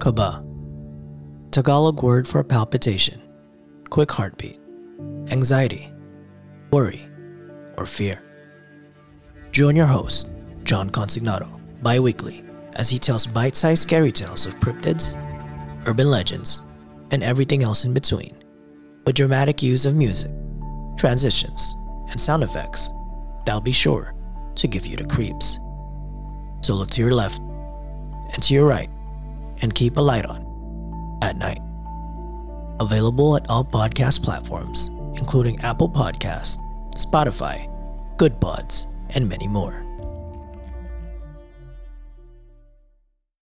Kaba, Tagalog word for palpitation, quick heartbeat, anxiety, worry, or fear. Join your host, John Consignado, bi weekly as he tells bite sized scary tales of cryptids, urban legends, and everything else in between, with dramatic use of music, transitions, and sound effects that'll be sure to give you the creeps. So look to your left and to your right and keep a light on at night. Available at all podcast platforms, including Apple Podcasts, Spotify, Goodpods, and many more.